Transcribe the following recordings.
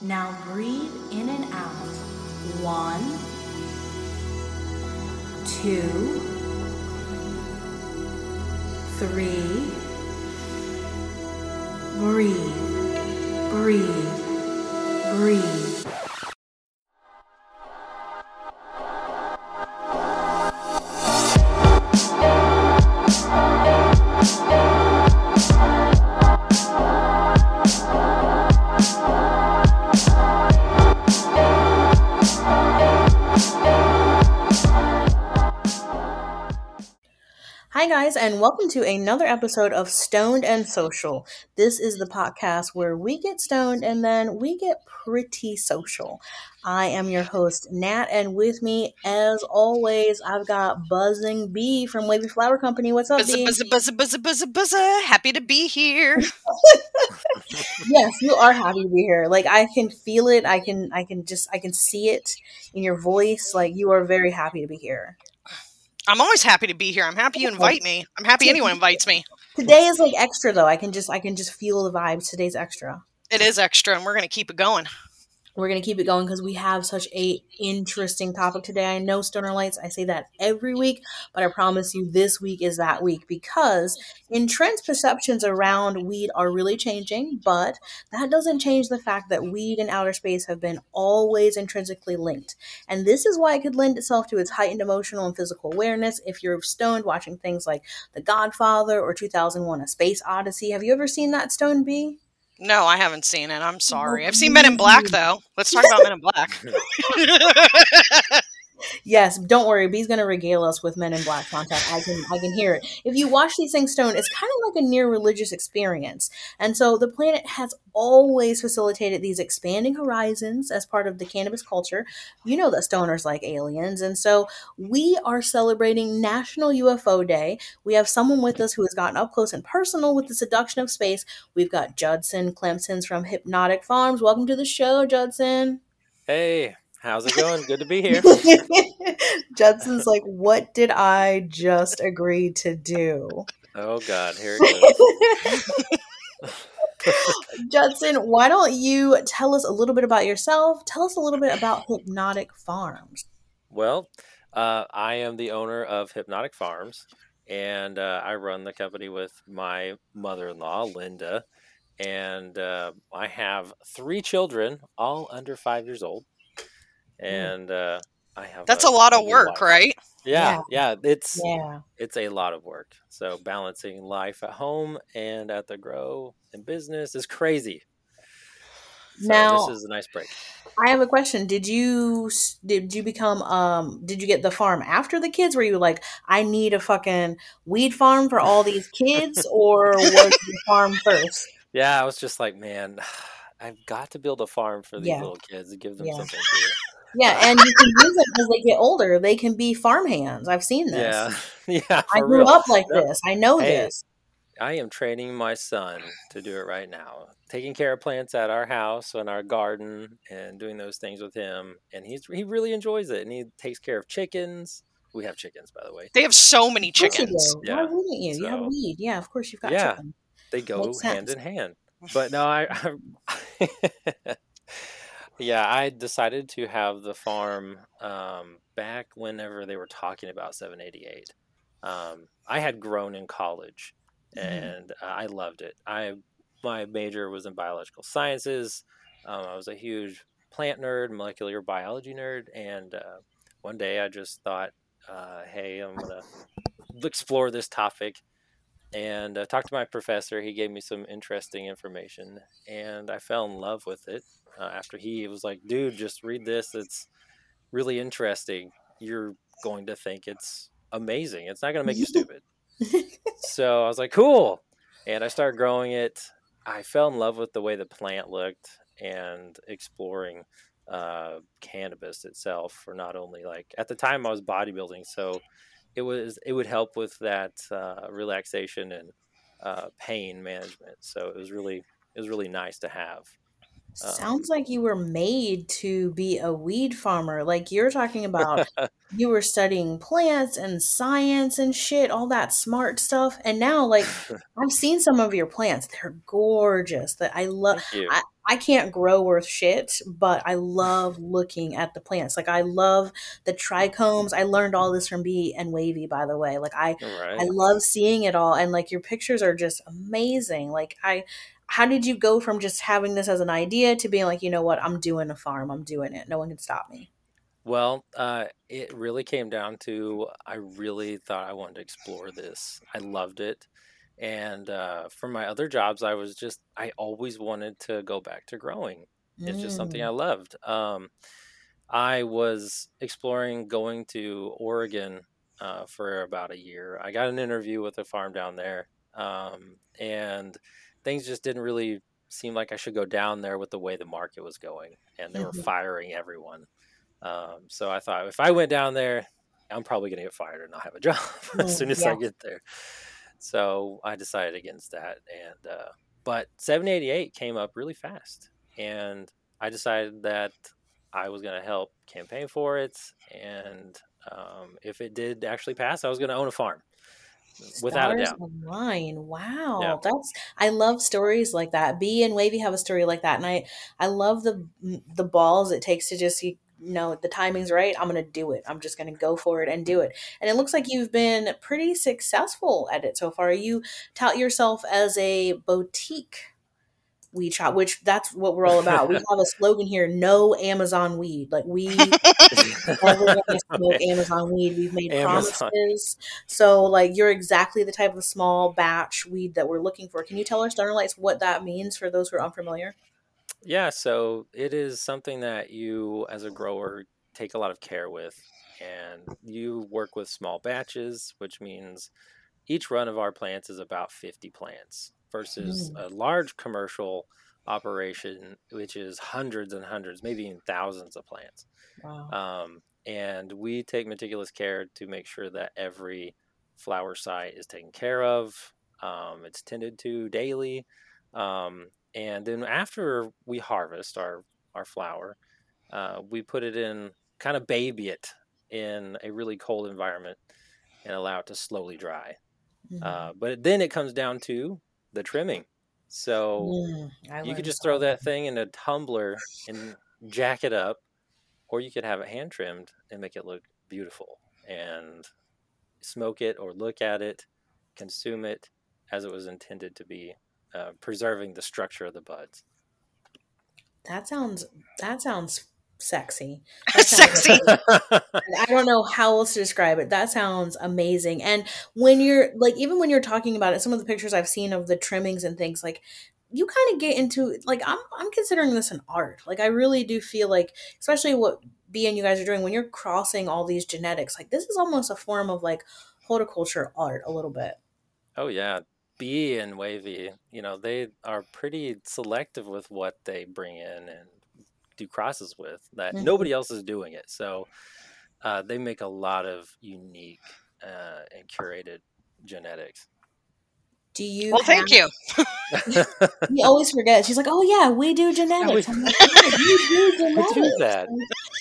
Now breathe in and out. One, two, three. Breathe, breathe, breathe. Welcome to another episode of Stoned and Social. This is the podcast where we get stoned and then we get pretty social. I am your host, Nat, and with me, as always, I've got Buzzing Bee from Wavy Flower Company. What's up, Buzza, Bee? buzza, buzza, buzza, buzza, buzza. Happy to be here. yes, you are happy to be here. Like I can feel it. I can, I can just, I can see it in your voice. Like you are very happy to be here. I'm always happy to be here. I'm happy you invite me. I'm happy anyone invites me. Today is like extra though. I can just, I can just feel the vibes. Today's extra. It is extra, and we're going to keep it going. We're going to keep it going because we have such a interesting topic today. I know stoner lights i say that every week but i promise you this week is that week because in trends perceptions around weed are really changing but that doesn't change the fact that weed and outer space have been always intrinsically linked. And this is why it could lend itself to its heightened emotional and physical awareness. If you're stoned watching things like the godfather or 2001 a space odyssey have you ever seen that stone bee No, I haven't seen it. I'm sorry. I've seen Men in Black, though. Let's talk about Men in Black. Yes, don't worry. B's gonna regale us with Men in Black content. I can, I can hear it. If you watch these things stone, it's kind of like a near religious experience, and so the planet has always facilitated these expanding horizons as part of the cannabis culture. You know that stoners like aliens, and so we are celebrating National UFO Day. We have someone with us who has gotten up close and personal with the seduction of space. We've got Judson Clemson's from Hypnotic Farms. Welcome to the show, Judson. Hey, how's it going? Good to be here. Judson's like, what did I just agree to do? Oh God, here it goes. Judson, why don't you tell us a little bit about yourself? Tell us a little bit about Hypnotic Farms. Well, uh, I am the owner of Hypnotic Farms, and uh, I run the company with my mother-in-law, Linda, and uh, I have three children, all under five years old, and uh, I have That's a lot of work, wife. right? Yeah, yeah, it's Yeah. it's a lot of work. So balancing life at home and at the grow and business is crazy. So Now- this is a nice break. I have a question. Did you did you become um did you get the farm after the kids? Were you like, I need a fucking weed farm for all these kids, or was the farm first? Yeah, I was just like, man, I've got to build a farm for these Yeah. little kids and give them Yeah. something to do. Yeah, and you can use it as they get older. They can be farm hands. I've seen this. Yeah, yeah. I grew real. up like No. this. I know Hey. this. I am training my son to do it right now. Taking care of plants at our house and our garden and doing those things with him. And he's he really enjoys it. And he takes care of chickens. We have chickens, by the way. They have so many Of you chickens. Yeah. Why wouldn't you? You have weed. Yeah, of course you've got Yeah. chicken. They go Makes hand sense. in hand. But no, I, I yeah, I decided to have the farm um, back whenever they were talking about 788. Um, I had grown in college, Mhm. and uh, I loved it. I my major was in biological sciences. Um, I was a huge plant nerd, molecular biology nerd, and uh, one day I just thought, uh, "Hey, I'm gonna explore this topic." and uh, talked to my professor. He gave me some interesting information, and I fell in love with it. Uh, after he was like, "Dude, just read this. It's really interesting. You're going to think it's amazing. It's not going to make you stupid." so I was like, "Cool," and I started growing it. I fell in love with the way the plant looked and exploring uh, cannabis itself. For not only like at the time I was bodybuilding, so it was it would help with that uh, relaxation and uh, pain management. So it was really it was really nice to have. Um, Sounds like you were made to be a weed farmer. Like you're talking about, you were studying plants and science and shit, all that smart stuff. And now, like, I've seen some of your plants; they're gorgeous. That I love. I, I can't grow worth shit, but I love looking at the plants. Like I love the trichomes. I learned all this from Bee and Wavy, by the way. Like I, Right. I love seeing it all, and like your pictures are just amazing. Like I, how did you go from just having this as an idea to being like, you know what, I'm doing a farm, I'm doing it. No one can stop me. Well, uh, it really came down to I really thought I wanted to explore this. I loved it. And uh, for my other jobs, I was just, I always wanted to go back to growing. It's just something I Mm. loved. Um, I was exploring going to Oregon uh, for about a year. I got an interview with a farm down there, um, and things just didn't really seem like I should go down there with the way the market was going, and they were Mhm. firing everyone. Um, so I thought if I went down there, I'm probably going to get fired and not have a job as Mm, soon as yeah. I get there. So I decided against that. And uh, but 788 came up really fast, and I decided that I was going to help campaign for it, and um, if it did actually pass, I was going to own a farm, without a Stars doubt. align. Yeah. Wow, that's I love stories like that. Bee and Wavy have a story like that, and I I love the the balls it takes to just you know the timing's right. I'm gonna do it. I'm just gonna go for it and do it. And it looks like you've been pretty successful at it so far. You tout yourself as a boutique weed shop, which that's what we're all about. We have a slogan here: "No Amazon weed." Like we smoke Amazon weed. We've made Amazon. promises. So, like, you're exactly the type of small batch weed that we're looking for. Can you tell our Stoner Lights what that means for those who are unfamiliar? Yeah, so it is something that you, as a grower, take a lot of care with. And you work with small batches, which means each run of our plants is about 50 plants versus Mm. a large commercial operation, which is hundreds and hundreds, maybe even thousands of plants. Wow. Um, and we take meticulous care to make sure that every flower site is taken care of. Um, it's tended to daily. Um, and then after we harvest our, our flower, uh, we put it in, kind of baby it in a really cold environment and allow it to slowly dry. Mhm. Uh, but then it comes down to the trimming. So Mm, you could just throw that thing in a tumbler and jack it up, or you could have it hand trimmed and make it look beautiful and smoke it or look at it, consume it as it was intended to be, uh, preserving the structure of the buds. That sounds that sounds sexy. Sexy. I don't know how else to describe it. That sounds amazing. And when you're like, even when you're talking about it, some of the pictures I've seen of the trimmings and things, like you kind of get into like I'm I'm considering this an art. Like I really do feel like, especially what B and you guys are doing when you're crossing all these genetics, like this is almost a form of like horticulture art a little bit. oh yeah, B and wavy, you know, they are pretty selective with what they bring in and do crosses with. That Mhm. nobody else is doing it, so uh, they make a lot of unique uh, and curated genetics. Do you? Well, thank have- you. We always forget. She's like, "Oh yeah, we do genetics." we- I'm like, "Yeah, you do We genetics. do that.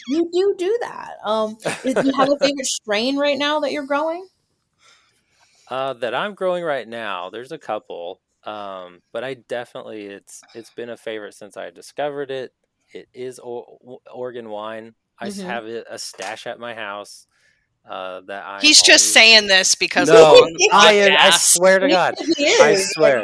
You do do that. Um, do you have a favorite strain right now that you're growing? Uh, that I'm growing right now, there's a couple, um, but I definitely it's it's been a favorite since I discovered it. It is o- Oregon wine. I s- Mhm. have it a stash at my house. Uh, that I He's just saying this because No, we're on the I am. I swear to God, I swear.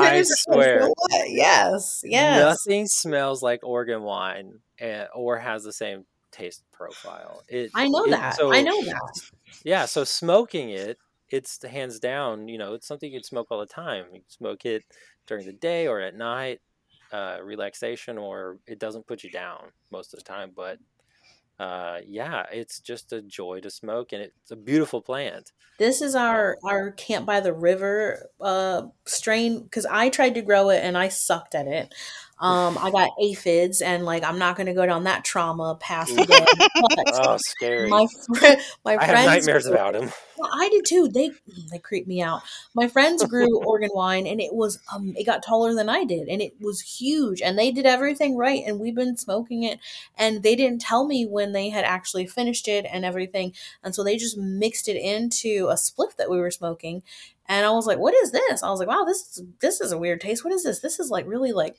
I swear. Yes, yes. nothing smells like Oregon wine, eh, or has the same taste profile. It, I know it- that. so- I know that. Yeah, so smoking it, it's hands down, you know, it's something you can smoke all the time. You can smoke it during the day or at night, uh, relaxation, or it doesn't put you down most of the time. But uh, yeah, it's just a joy to smoke, and it's a beautiful plant. This is our our camp by the river uh strain because I tried to grow it and I sucked at it. Um, I got aphids and like I'm not going to go down that trauma path. again. But Oh, scary! my fr- my I have friends nightmares grew- about him. Well, I did too. They they creep me out. My friends grew Oregon wine, and it was um it got taller than I did, and it was huge. And they did everything right, and we've been smoking it. And they didn't tell me when they had actually finished it and everything, and so they just mixed it into a spliff that we were smoking. And I was like, "What is this?" I was like, "Wow, this is this is a weird taste. What is this? This is like really like."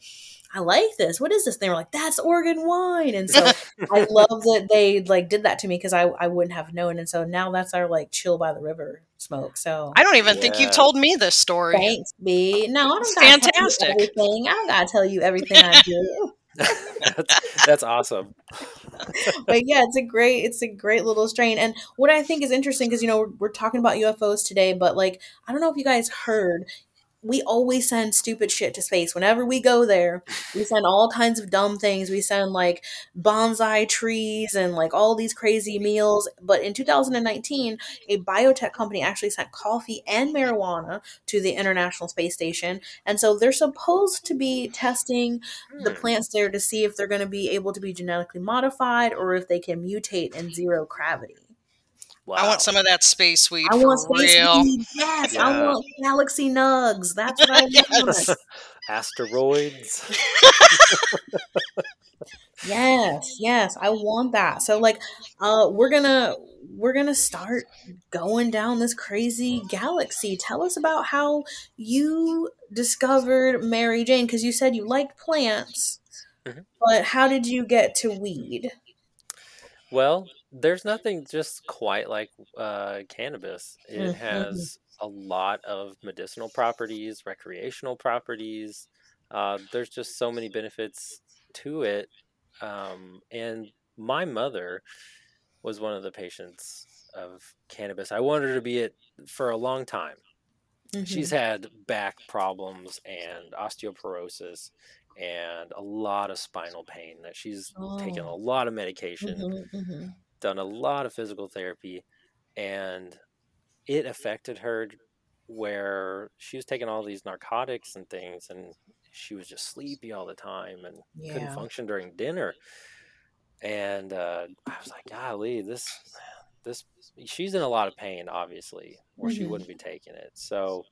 I like this. What is this? And they were like, that's Oregon wine. And so I love that they like did that to me because I, I wouldn't have known. And so now that's our like chill by the river smoke. So I don't even think you've told me this story. thanks, B. No, I don't It's gotta tell you fantastic. everything. I don't gotta tell you everything I do. That's, that's awesome. but yeah, it's a great it's a great little strain. And what I think is interesting because you know we're, we're talking about UFOs today, but like I don't know if you guys heard, we always send stupid shit to space. Whenever we go there, we send all kinds of dumb things. We send like bonsai trees and like all these crazy meals. But in 2019, a biotech company actually sent coffee and marijuana to the International Space Station. And so they're supposed to be testing the Hmm. plants there to see if they're going to be able to be genetically modified or if they can mutate in zero gravity. I want some of that space weed I for want space real. weed. Yes, I want galaxy nugs. That's what I want. Asteroids. yes, yes, I want that. So like uh we're going to we're going to start going down this crazy galaxy. Tell us about how you discovered Mary Jane cuz you said you liked plants. Mhm. But how did you get to weed? Well, there's nothing just quite like uh, cannabis. It Mhm. has a lot of medicinal properties, recreational properties. Uh, there's just so many benefits to it. Um, and my mother was one of the patients of cannabis. I wanted her to be it for a long time. She's had back problems and osteoporosis and a lot of spinal pain that she's taken a Oh. lot of medication Mhm, mhm. Done a lot of physical therapy and it affected her where she was taking all these narcotics and things and she was just sleepy all the time and couldn't function during dinner. And uh, i was like golly this this she's in a lot of pain obviously or she Mhm. wouldn't be taking it. So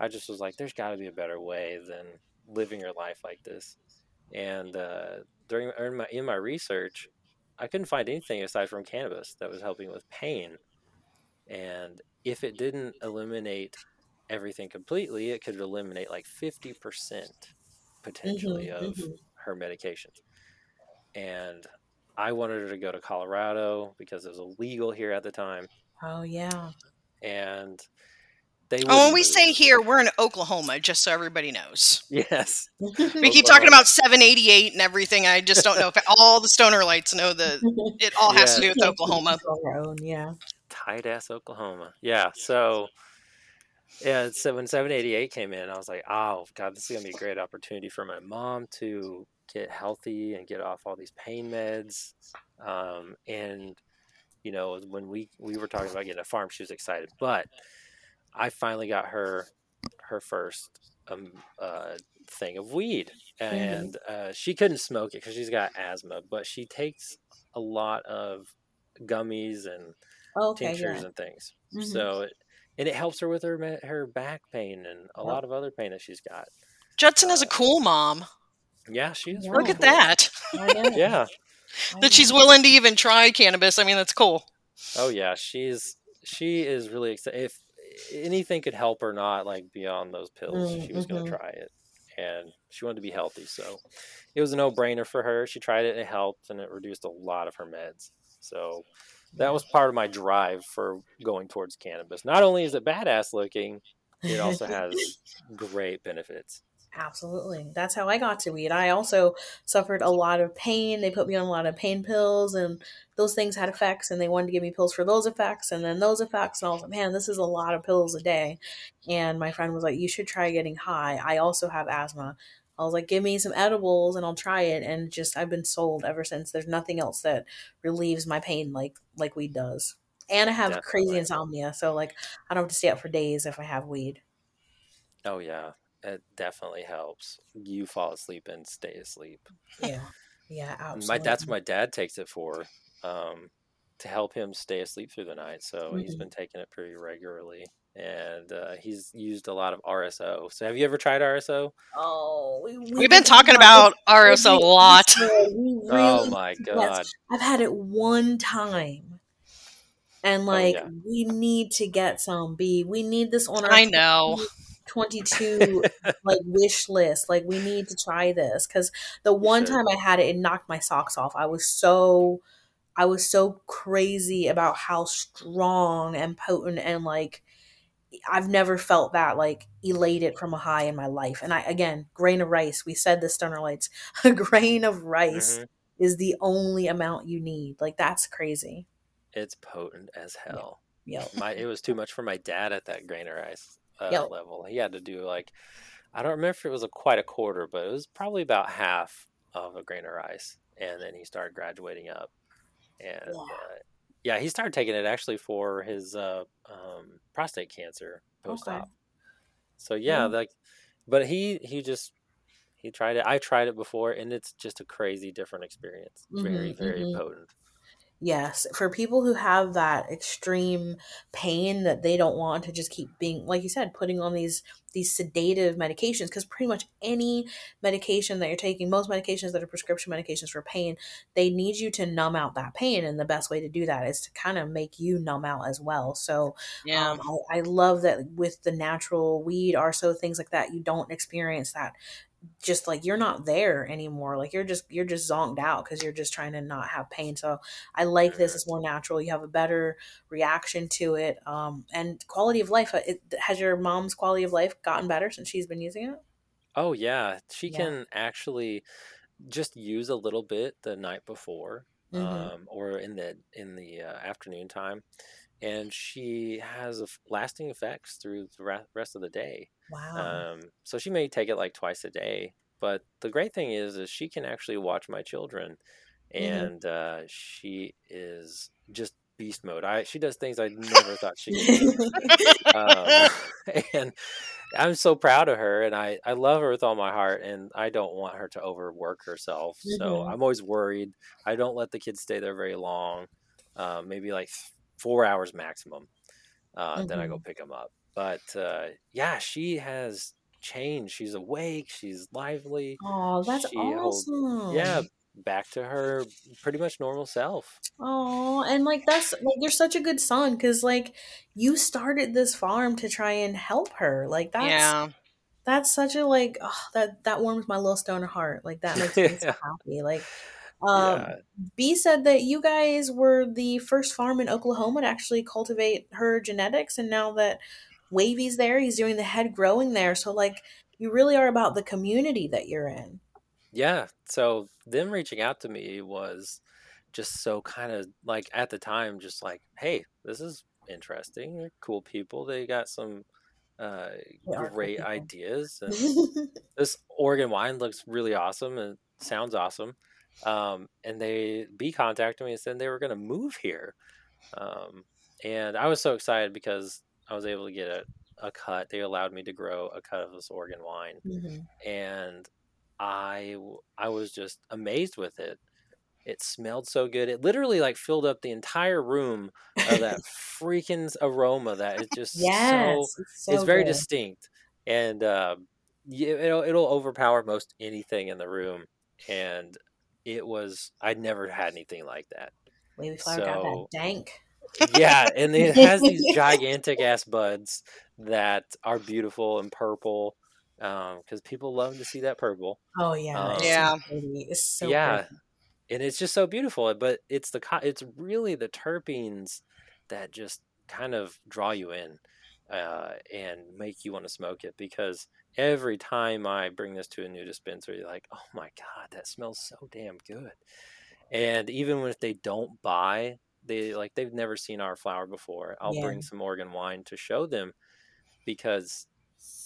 i just was like there's got to be a better way than living your life like this. And uh, during in my, in my research I couldn't find anything aside from cannabis that was helping with pain. And if it didn't eliminate everything completely, it could eliminate like 50% potentially Mhm, of mhm. her medication. And I wanted her to go to Colorado because it was illegal here at the time. Oh yeah. And they Oh, when we move. say here, we're in Oklahoma, just so everybody knows. yes, We keep talking about 788 and everything. I just don't know if all the stoner lights know that it all has to do with Oklahoma. Yeah. tight ass Oklahoma. Yeah. So, yeah. So when 788 came in, I was like, oh, God, this is going to be a great opportunity for my mom to get healthy and get off all these pain meds. Um, and, you know, when we, we were talking about getting a farm, she was excited. But I finally got her her first um, uh, thing of weed. And uh, she couldn't smoke it because she's got asthma, but she takes a lot of gummies and okay, tinctures yeah. and things. Mhm. So, it, and it helps her with her her back pain and a Yep. lot of other pain that she's got. Judson is a Uh, cool mom. Yeah, she is. Yeah. Look really at cool. that. Yeah. That she's willing to even try cannabis. I mean, that's cool. Oh yeah, she's she is really excited. If anything could help her not like beyond those pills, Mm, she was going to try it, and she wanted to be healthy. So it was a no brainer for her. She tried it and it helped, and it reduced a lot of her meds. So that was part of my drive for going towards cannabis. Not only is it badass looking, it also has great benefits. Absolutely. That's how I got to weed. I also suffered a lot of pain. They put me on a lot of pain pills, and those things had effects, and they wanted to give me pills for those effects, and then those effects. And I was like, man, this is a lot of pills a day. And my friend was like, you should try getting high. I also have asthma. I was like, give me some edibles and I'll try it. And just, I've been sold ever since. There's nothing else that relieves my pain like like weed does. And I have crazy insomnia, so like I don't have to stay up for days if I have weed. Oh yeah, it definitely helps. You fall asleep and stay asleep. Yeah, yeah, absolutely. My that's what my dad takes it for, um, to help him stay asleep through the night. So he's Mhm. been taking it pretty regularly, and uh, he's used a lot of RSO. So have you ever tried RSO? Oh, we, We've been talking about RSO a lot. Really, oh my yes. god! I've had it one time. And like, oh, yeah. we need to get some B. We need this on our. I know. 22 like wish list like we need to try this because the one sure. time i had it it knocked my socks off. I was so i was so crazy about how strong and potent and like i've never felt that like elated from a high in my life. And i again grain of rice we said this stoner lights a grain of rice mm-hmm. is the only amount you need. Like that's crazy. It's potent as hell. Yeah. My it was too much for my dad at that grain of rice uh, yep. level. He had to do like I don't remember if it was a quite a quarter, but it was probably about half of a grain of rice, and then he started graduating up. And yeah, uh, yeah he started taking it actually for his uh, um, prostate cancer post op. Okay. So yeah, like, but he he just he tried it. I tried it before, and it's just a crazy different experience. Mm-hmm, very very mm-hmm. potent. Yes, for people who have that extreme pain that they don't want to just keep being like you said putting on these these sedative medications because pretty much any medication that you're taking, most medications that are prescription medications for pain, they need you to numb out that pain and the best way to do that is to kind of make you numb out as well. So yeah. Um, I, I love that with the natural weed or so things like that, you don't experience that just like you're not there anymore like you're just you're just zonked out because you're just trying to not have pain so i like this it's more natural you have a better reaction to it um and quality of life uh, it, has your mom's quality of life gotten better since she's been using it oh yeah she yeah. can actually just use a little bit the night before mm-hmm. um or in the in the uh, afternoon time and she has lasting effects through the rest of the day. Wow. Um, so she may take it like twice a day, but the great thing is, is she can actually watch my children, mm-hmm. and mm-hmm. uh, she is just beast mode. I she does things I never thought she could um, and I'm so proud of her, and I I love her with all my heart, and I don't want her to overwork herself. Mm-hmm. So I'm always worried. I don't let the kids stay there very long. Um, maybe like four hours maximum. Uh, mm-hmm. Then I go mm-hmm. pick them up. But uh, yeah, she has changed. She's awake. She's lively. Oh, that's she awesome. Holds, yeah, back to her pretty much normal self. Oh, and like that's like you're such a good son because like you started this farm to try and help her. Like that's yeah. That's such a like oh, that that warms my little stoner heart. Like that makes me so happy. Like um, yeah. B said that you guys were the first farm in Oklahoma to actually cultivate her genetics, and now that Wavy's there, he's doing the head growing there. So, like, you really are about the community that you're in. Yeah. So, them reaching out to me was just so kind of like at the time, just like, hey, this is interesting. They're cool people. They got some uh, great ideas. And this Oregon wine looks really awesome and sounds awesome. Um, and they B contacted me and said they were going to move here. Um, and I was so excited because I was able to get a, a cut. They allowed me to grow a cut of this Oregon wine, mm-hmm. and I I was just amazed with it. It smelled so good. It literally like filled up the entire room of that freaking aroma that is just yes, so, it's, so it's very distinct and uh, it'll it'll overpower most anything in the room. And it was I'd never had anything like that. Wavy flower so, got that dank. yeah, and it has these gigantic ass buds that are beautiful and purple because um, people love to see that purple. Oh yeah, um, yeah, it's so yeah, pretty. and it's just so beautiful. But it's the it's really the terpenes that just kind of draw you in uh, and make you want to smoke it because every time I bring this to a new dispensary, like, oh my god, that smells so damn good. And even if they don't buy, they like they've never seen our flower before. I'll yeah. bring some Oregon wine to show them because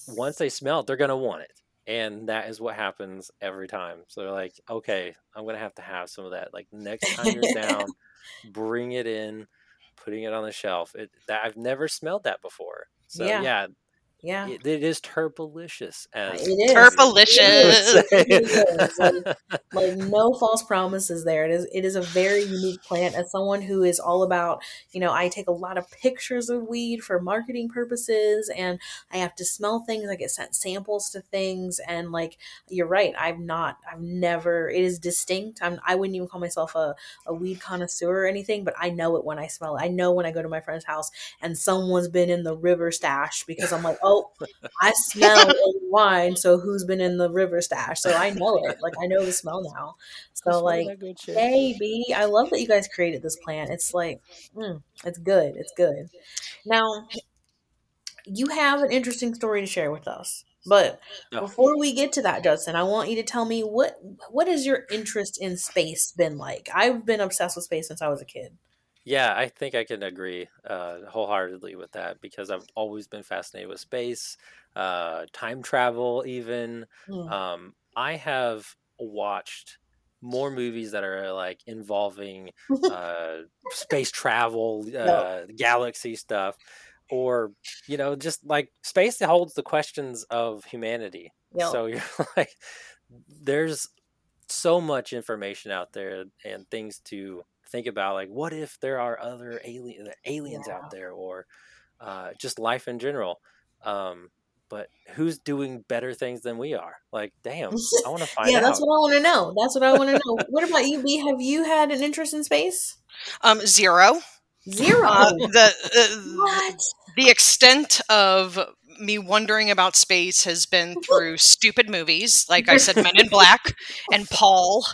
once they smell it, they're gonna want it. And that is what happens every time. So they're like, okay, I'm gonna have to have some of that. Like next time you're down, bring it in, putting it on the shelf. It that I've never smelled that before. So yeah, yeah Yeah. It, it is terpalicious uh, as It is. Terpalicious. It is. It is. Like, like no false promises there. It is it is a very unique plant. As someone who is all about, you know, I take a lot of pictures of weed for marketing purposes and I have to smell things, I get sent samples to things and like you're right, I've not I've never it is distinct. I'm I wouldn't even call myself a, a weed connoisseur or anything, but I know it when I smell it. I know when I go to my friend's house and someone's been in the river stash because I'm like, oh, I smell wine. So who's been in the river stash? So I know it. Like I know the smell now. So like, hey, B, I love that you guys created this plant. It's like, mm, it's good. It's good. Now, you have an interesting story to share with us. But No. before we get to that, Justin, I want you to tell me what what has your interest in space been like? I've been obsessed with space since I was a kid. Yeah, I think I can agree uh, wholeheartedly with that because I've always been fascinated with space, uh, time travel, even. Mm. Um, I have watched more movies that are like involving uh, space travel, uh, galaxy stuff, or you know, just like space holds the questions of humanity. Yep. So you're like, there's so much information out there and things to think about. Like, what if there are other alien aliens Yeah. out there, or uh, just life in general? Um, but who's doing better things than we are? Like, damn, I want to find yeah, out. that's what I want to know. That's what I want to know. what about you, B? Have you had an interest in space? Um, zero. Zero. Uh, the uh, what? the extent of me wondering about space has been through stupid movies, like I said, Men in Black and Paul,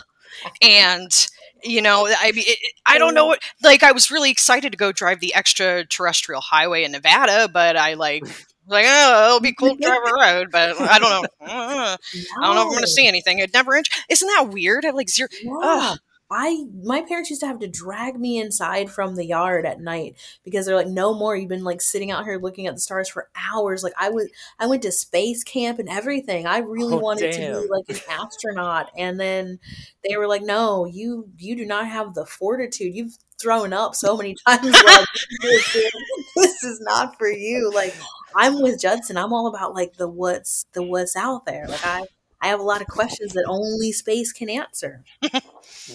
and you know, I mean, it, I don't know what. Like, I was really excited to go drive the extraterrestrial highway in Nevada, but I like. Like oh, it'll be cool to drive a road, but I don't know. Uh, I don't know if I'm going to see anything. It never. Isn't that weird? I like zero. Yeah. Ugh. I my parents used to have to drag me inside from the yard at night because they're like, no more. You've been like sitting out here looking at the stars for hours. Like I was, I went to space camp and everything. I really Oh, wanted to be like an astronaut, and then they were like, no, you you do not have the fortitude. You've thrown up so many times. Like, this is not for you. Like I'm with Judson. I'm all about like the what's the what's out there. Like I I have a lot of questions that only space can answer.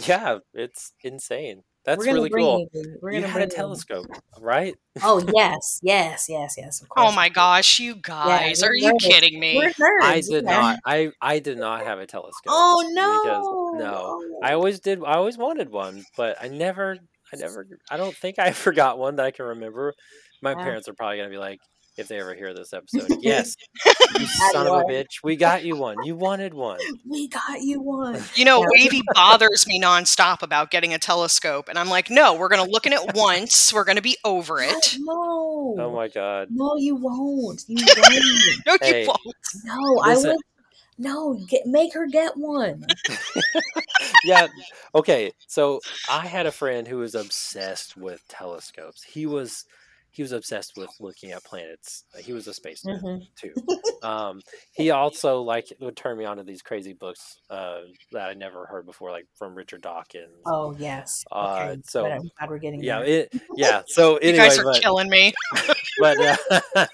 Yeah, it's insane. That's really cool. you. We're You gonna had a bring you. telescope, right? Oh yes, yes, yes, yes. Of oh course. Oh my gosh, you guys! we're you nerds. kidding me? We're nerds. I did yeah. not. I I did not have a telescope. Oh Because no! no, oh. I always did. I always wanted one, but I never. I never. I don't think I ever got one that I can remember. My Yeah. parents are probably gonna be like, if they ever hear this episode, yes, you son of a bitch, we got you one. You wanted one. we got you one. You know, Wavy bothers me nonstop about getting a telescope, and I'm like, no, we're going to look at it once. We're going to be over it. No. Oh my god. No, you won't. You won't. No, Hey. you won't. No, I Listen. would. No, get make her get one. yeah. Okay. So I had a friend who was obsessed with telescopes. He was he was obsessed with looking at planets. He was a space nerd Mhm. too. Um, he also like would turn me on to these crazy books uh, that I never heard before, like from Richard Dawkins. Oh yes. Uh, Okay. so- but I'm glad we're getting yeah, it, yeah. So You guys are but, killing me. but uh,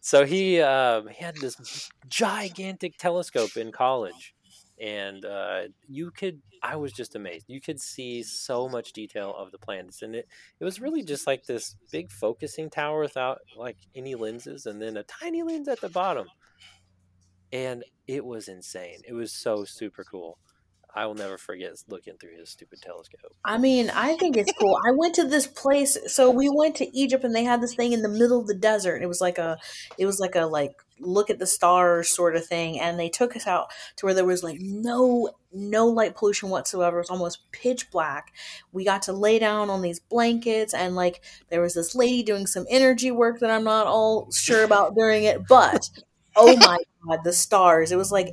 so he um, he had this gigantic telescope in college, and uh, you could I was just amazed. You could see so much detail of the planets, and it it was really just like this big focusing tower without like any lenses, and then a tiny lens at the bottom, and it was insane. It was so super cool. I will never forget looking through his stupid telescope. I mean, I think it's cool. I went to this place. So we went to Egypt, and they had this thing in the middle of the desert. It was like a, it was like a like look at the stars sort of thing. And they took us out to where there was like no no light pollution whatsoever. It was almost pitch black. We got to lay down on these blankets, and like there was this lady doing some energy work that I'm not all sure about during it, but oh my god, the stars! It was like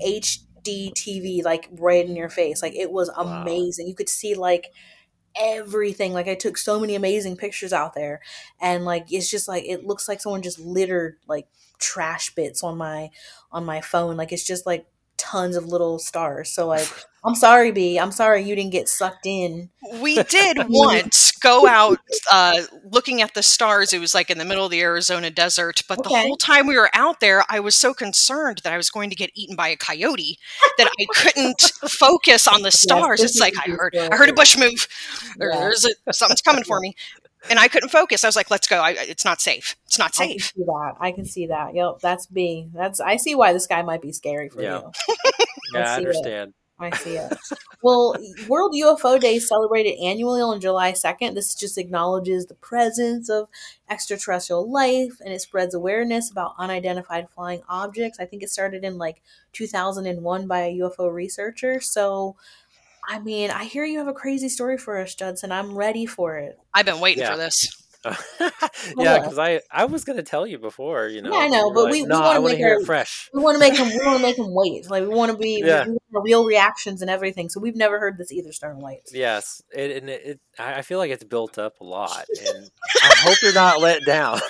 HD TV, like right in your face. Like it was Wow. amazing. You could see like everything. Like I took so many amazing pictures out there, and like it's just like it looks like someone just littered like trash bits on my on my phone. Like it's just like tons of little stars. So like, I'm sorry, B. I'm sorry you didn't get sucked in. We did once go out uh, looking at the stars. It was like in the middle of the Arizona desert, but the whole time we were out there, I was so concerned that I was going to get eaten by a coyote that I couldn't focus on the stars. this it's like I heard, I heard a bush move. Yeah. There's a, something's coming for me, and I couldn't focus. I was like, "Let's go. I, it's not safe. It's not I can safe." see that. I can see that. Yep, that's B. That's I see why this guy might be scary for Yeah. you. Yeah, I see it. understand. I see it. well, World UFO Day is celebrated annually on July 2nd. This just acknowledges the presence of extraterrestrial life and it spreads awareness about unidentified flying objects. I think it started in like 2001 by a UFO researcher. So, I mean, I hear you have a crazy story for us, Judson. I'm ready for it. I've been waiting Yeah. for this. yeah, Yeah. because I I was gonna tell you before, you know. Yeah, I know, but like, we- we no, wanna make to hear our- it fresh. We want to make him. We want to make him wait. Like we want to be. Yeah. We want real reactions and everything. So we've never heard this either, Stoner Lights. Yes, it, and it, it I I feel like it's built up a lot, and I hope you're not let down.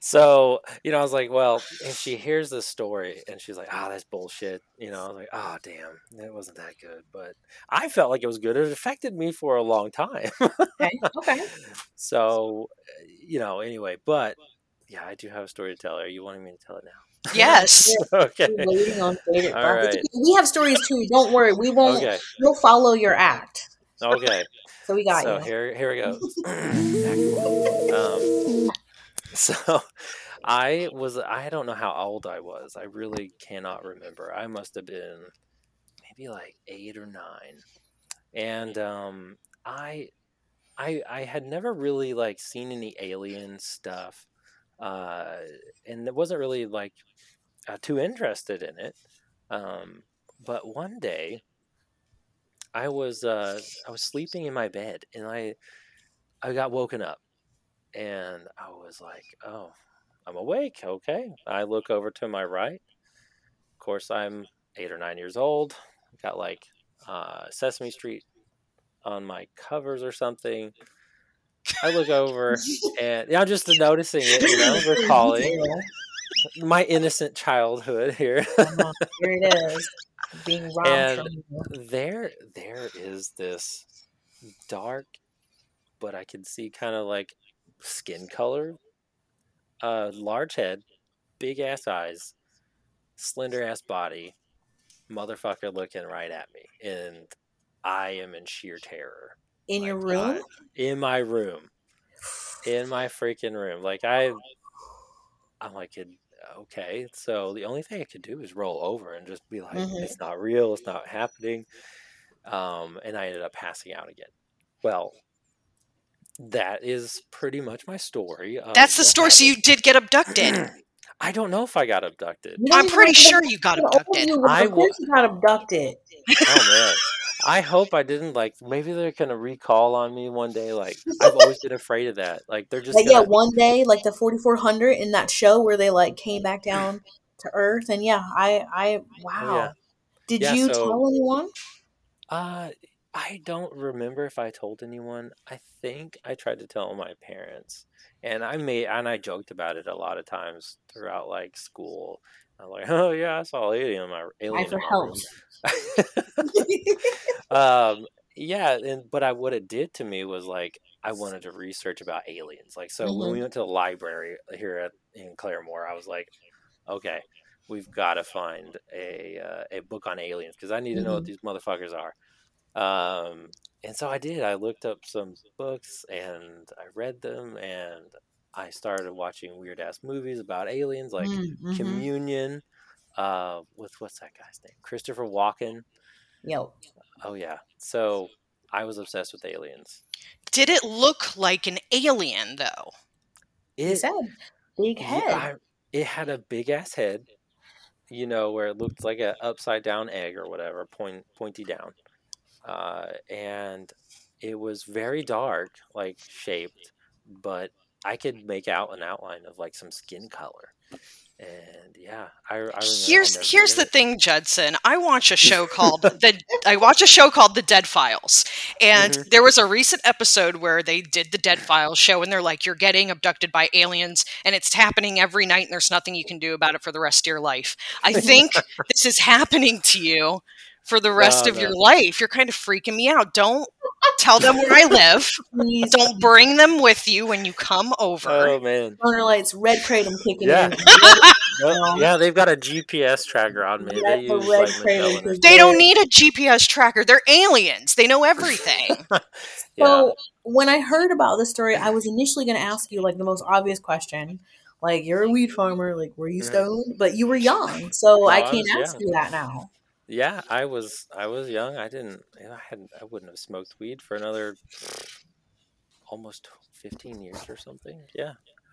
so you know, I was like, well, if she hears this story and she's like, "Ah, that's bullshit," you know, I was like, "Oh, damn, it wasn't that good," but I felt like it was good. It affected me for a long time. Okay. Okay. so, you know, anyway, but yeah, I do have a story to tell. Are you wanting me to tell it now? Yes. okay. We're waiting on favorite All right. We have stories too. Don't worry. We won't. Okay. We'll follow your act. Okay. So we got so you. here here we go. um, so I was I don't know how old I was. I really cannot remember. I must have been maybe like eight or nine, and um, I I I had never really like seen any alien stuff, uh, and it wasn't really like uh, too interested in it. Um, but one day, I was uh, I was sleeping in my bed, and I I got woken up, and I was like, "Oh, I'm awake." Okay, I look over to my right. Of course, I'm eight or nine years old. Got like uh, Sesame Street on my covers or something. I look over, and yeah, I'm just noticing it. You know, recalling my innocent childhood here. Here it is. Being robbed And- there there is this dark but i can see kind of like skin color uh large head big ass eyes slender ass body motherfucker looking right at me. And i am in sheer terror. In your room. In my room. In my freaking room. Like i i'm like "It- okay. So the only thing i could do is roll over and just be like Mhm. it's not real. It's not happening. Um and i ended up passing out again. Well that is pretty much my story of That's the what story. So you did get abducted. i don't know if i got abducted You don't I'm pretty know sure you got abducted. I Of course wa- you got abducted. oh man i hope i didn't like maybe they're gonna recall on me one day like i've always been afraid of that like they're just Like yeah, gonna- one day, like the 4400 in that show where they like came back down to Earth, and yeah, I, I, wow. Oh, yeah. Did Yeah, you so- tell anyone? Uh, I don't remember if I told anyone. I think I tried to tell my parents, and I made and I joked about it a lot of times throughout like school. I'm like, oh yeah, I saw alien in my alien. I for help. um, yeah, and but I what it did to me was like I wanted to research about aliens. Like so, when Mhm. we went to the library here at in Claremore, I was like, okay, we've got to find a uh, a book on aliens because I need to know what Mhm. these motherfuckers are. Um, and so I did. I looked up some books and I read them, and I started watching weird ass movies about aliens, like Mm, mhm. Communion. Uh, with what's that guy's name? Christopher Walken. Yo, Oh yeah. So I was obsessed with aliens. Did it look like an alien though? he It said big yeah, head. I- it had a big ass head, you know, where it looked like an upside down egg or whatever, point pointy down. Uh, and it was very dark, like shaped, but I could make out an outline of like some skin color. and yeah, I, I remember. here's here's the thing, Judson. I watch a show called the I watch a show called The Dead Files, and Mhm. there was a recent episode where they did the Dead Files show, and they're like, "You're getting abducted by aliens, and it's happening every night, and there's nothing you can do about it for the rest of your life." I think this is happening to you for the rest No, of no. your life. You're kind of freaking me out. Don't tell them where I live. Please, Don't bring them with you when you come over. Oh man, Stoner Lights, Red Kratom kicking Yeah. in. No, yeah, they've got a GPS tracker on me. Yeah, they the use red like crate Magellan they don't need a GPS tracker. They're aliens. They know everything. Yeah. So when I heard about this story, I was initially going to ask you like the most obvious question, like you're a weed farmer, like were you stoned? But you were young, so No, I I can't was ask you that now. Yeah, I was I was young. I didn't you know, I hadn't I wouldn't have smoked weed for another almost 15 years or something. Yeah.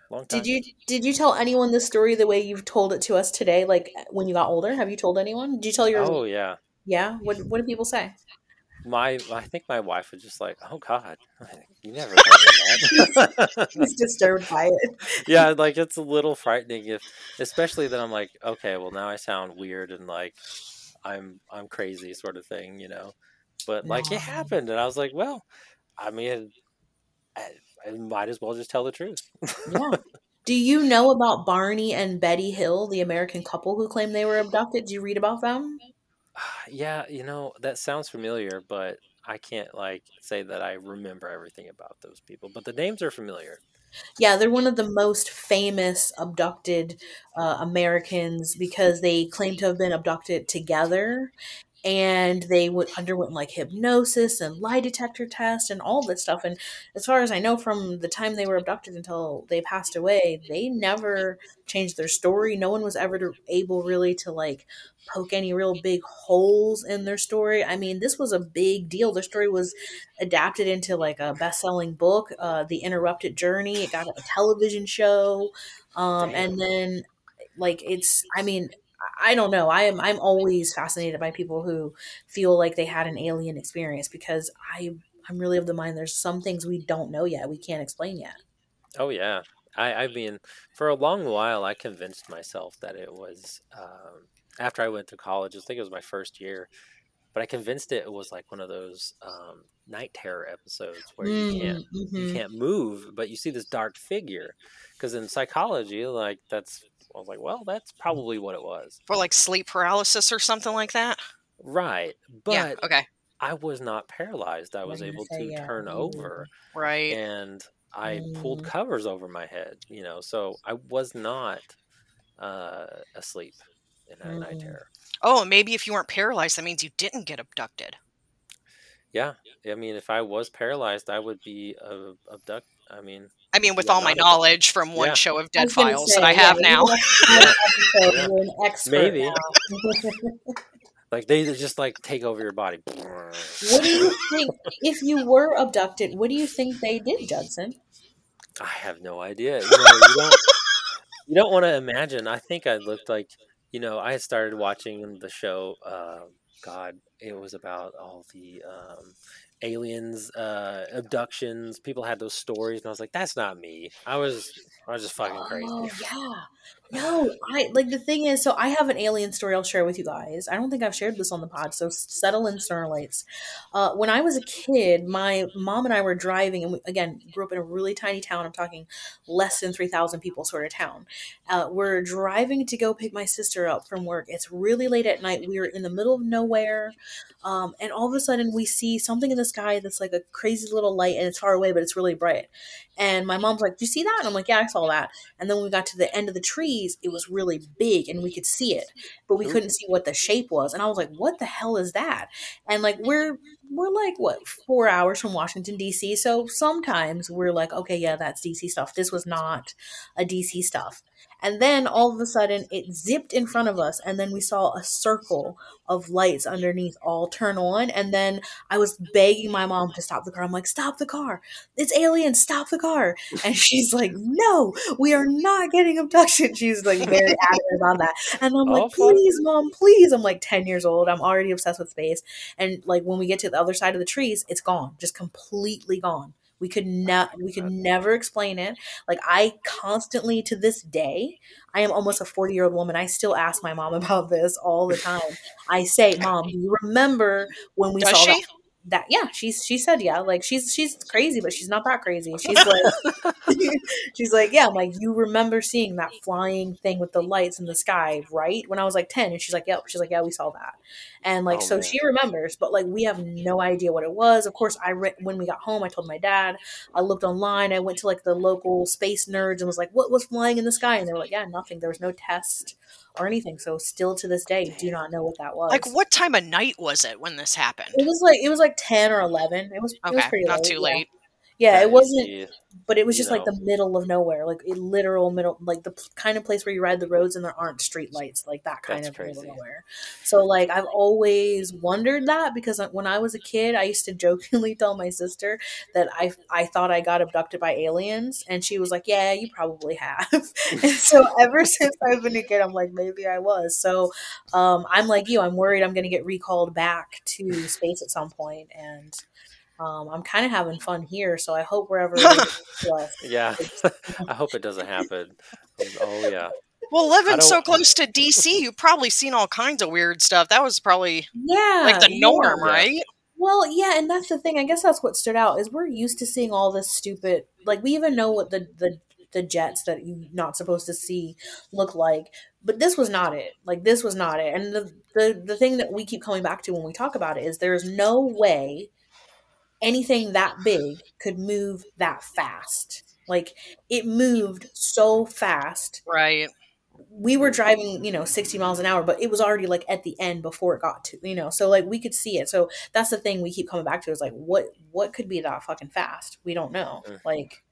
Long time. Did you did you tell anyone this story the way you've told it to us today? Like when you got older, have you told anyone? Did you tell your Oh yeah. yeah? What what do people say? My I think my wife was just like, "Oh god. You never told me that." He's disturbed by it. yeah, like it's a little frightening if especially that I'm like, okay, well now I sound weird and like I'm I'm crazy sort of thing, you know. But like it happened and I was like, well, I mean I, I might as well just tell the truth. Yeah. Do you know about Barney and Betty Hill, the American couple who claimed they were abducted? Did you read about them? yeah, you know, that sounds familiar, but I can't like say that I remember everything about those people. But the names are familiar. Yeah, they're one of the most famous abducted uh, Americans because they claim to have been abducted together, and they w- underwent like hypnosis and lie detector tests and all this stuff. And as far as I know, from the time they were abducted until they passed away, they never changed their story. No one was ever to- able really to like poke any real big holes in their story. I mean, this was a big deal. Their story was adapted into like a best-selling book, uh, The Interrupted Journey. It got a television show, um, and then like it's. I mean, I don't know. I am. I'm always fascinated by people who feel like they had an alien experience because I. I'm really of the mind. There's some things we don't know yet. We can't explain yet. Oh yeah. I, I mean, for a long while, I convinced myself that it was um, after I went to college. I think it was my first year, but I convinced it was like one of those um, night terror episodes where you can't you Mhm. can't move, but you see this dark figure. Because in psychology, like that's I was like, well, that's probably what it was, For like sleep paralysis or something like that. right? But yeah. Okay. I was not paralyzed. I was able say, to yeah. turn Mm. over. Right. and I pulled Mm. covers over my head, you know, so I was not uh, asleep in a night Mm. terror. Oh, maybe if you weren't paralyzed, that means you didn't get abducted. Yeah, I mean, if I was paralyzed, I would be uh, abduct. I mean, I mean, with all my not a- knowledge from one Yeah. show of Dead Files say, that I have you now. have one Yeah. You're an expert Maybe. now. like they just like take over your body. What do you think if you were abducted? What do you think they did, Judson? I have no idea. You know, you don't. you don't want to imagine. I think I looked like, you know, I had started watching the show. Uh, God, it was about all the um, aliens, uh, abductions. People had those stories, and I was like, that's not me. I was, I was just fucking crazy. Oh yeah. No, I like the thing is, so I have an alien story I'll share with you guys. I don't think I've shared this on the pod, so settle in, Stoner Lights. Uh, when I was a kid, my mom and I were driving, and we, again, grew up in a really tiny town. I'm talking less than 3,000 people sort of town. Uh, we're driving to go pick my sister up from work. It's really late at night. We're in the middle of nowhere. Um, and all of a sudden, we see something in the sky that's like a crazy little light, and it's far away, but it's really bright. And my mom's like, "Do you see that?" And I'm like, "Yeah, I saw that." And then when we got to the end of the trees, it was really big, and we could see it, but we couldn't see what the shape was. And I was like, "What the hell is that?" And like we're we're like what four hours from Washington D.C., so sometimes we're like, "Okay, yeah, that's D.C. stuff." This was not a D.C. stuff. And then all of a sudden, it zipped in front of us, and then we saw a circle of lights underneath all turn on. And then I was begging my mom to stop the car. I'm like, "Stop the car! It's aliens! Stop the car!" And she's like, "No, we are not getting abducted." She's like very adamant about that. And I'm like, "Please, mom, please!" I'm like 10 years old. I'm already obsessed with space. And like when we get to the other side of the trees, it's gone, just completely gone. We could not we could never explain it. Like I constantly to this day, I am almost a 40-year-old woman. I still ask my mom about this all the time. I say, "Mom, do you remember when we Does saw she? that that yeah she's she said yeah like she's she's crazy but she's not that crazy she's like she's like yeah I'm like you remember seeing that flying thing with the lights in the sky right when i was like 10 and she's like yep she's like yeah we saw that and like Oh, so man. she remembers but like we have no idea what it was. Of course i re- when we got home i told my dad. I looked online. I went to like the local space nerds and was like what was flying in the sky? And they were like yeah nothing. There was no test or anything. So still to this day do not know what that was. Like, what time of night was it when this happened? it was like it was like 10 or 11 it was it was pretty not late, too late. yeah That it wasn't but it was just like know. the middle of nowhere like a literal middle like the p- kind of place where you ride the roads and there aren't street lights like that kind That's of middle of crazy. nowhere so like i've always wondered that because when i was a kid i used to jokingly tell my sister that i i thought i got abducted by aliens and she was like yeah you probably have and so ever since i've been a kid i'm like maybe i was so um i'm like you i'm worried i'm going to get recalled back to space at some point and um, I'm kind of having fun here, so I hope wherever they get yeah. I hope it doesn't happen. Oh yeah. Well, living so close to DC, you've probably seen all kinds of weird stuff. That was probably yeah, like the norm, Yeah. right? Well, yeah, and that's the thing. I guess that's what stood out is we're used to seeing all this stupid. Like we even know what the the the jets that you're not supposed to see look like, but this was not it. Like this was not it. And the the the thing that we keep coming back to when we talk about it is there is no way anything that big could move that fast. Like it moved so fast Right. we were driving, you know, 60 miles an hour, but it was already like at the end before it got to, you know, so like we could see it. So that's the thing we keep coming back to is like, what, what could be that fucking fast? We don't know. Mm. Like,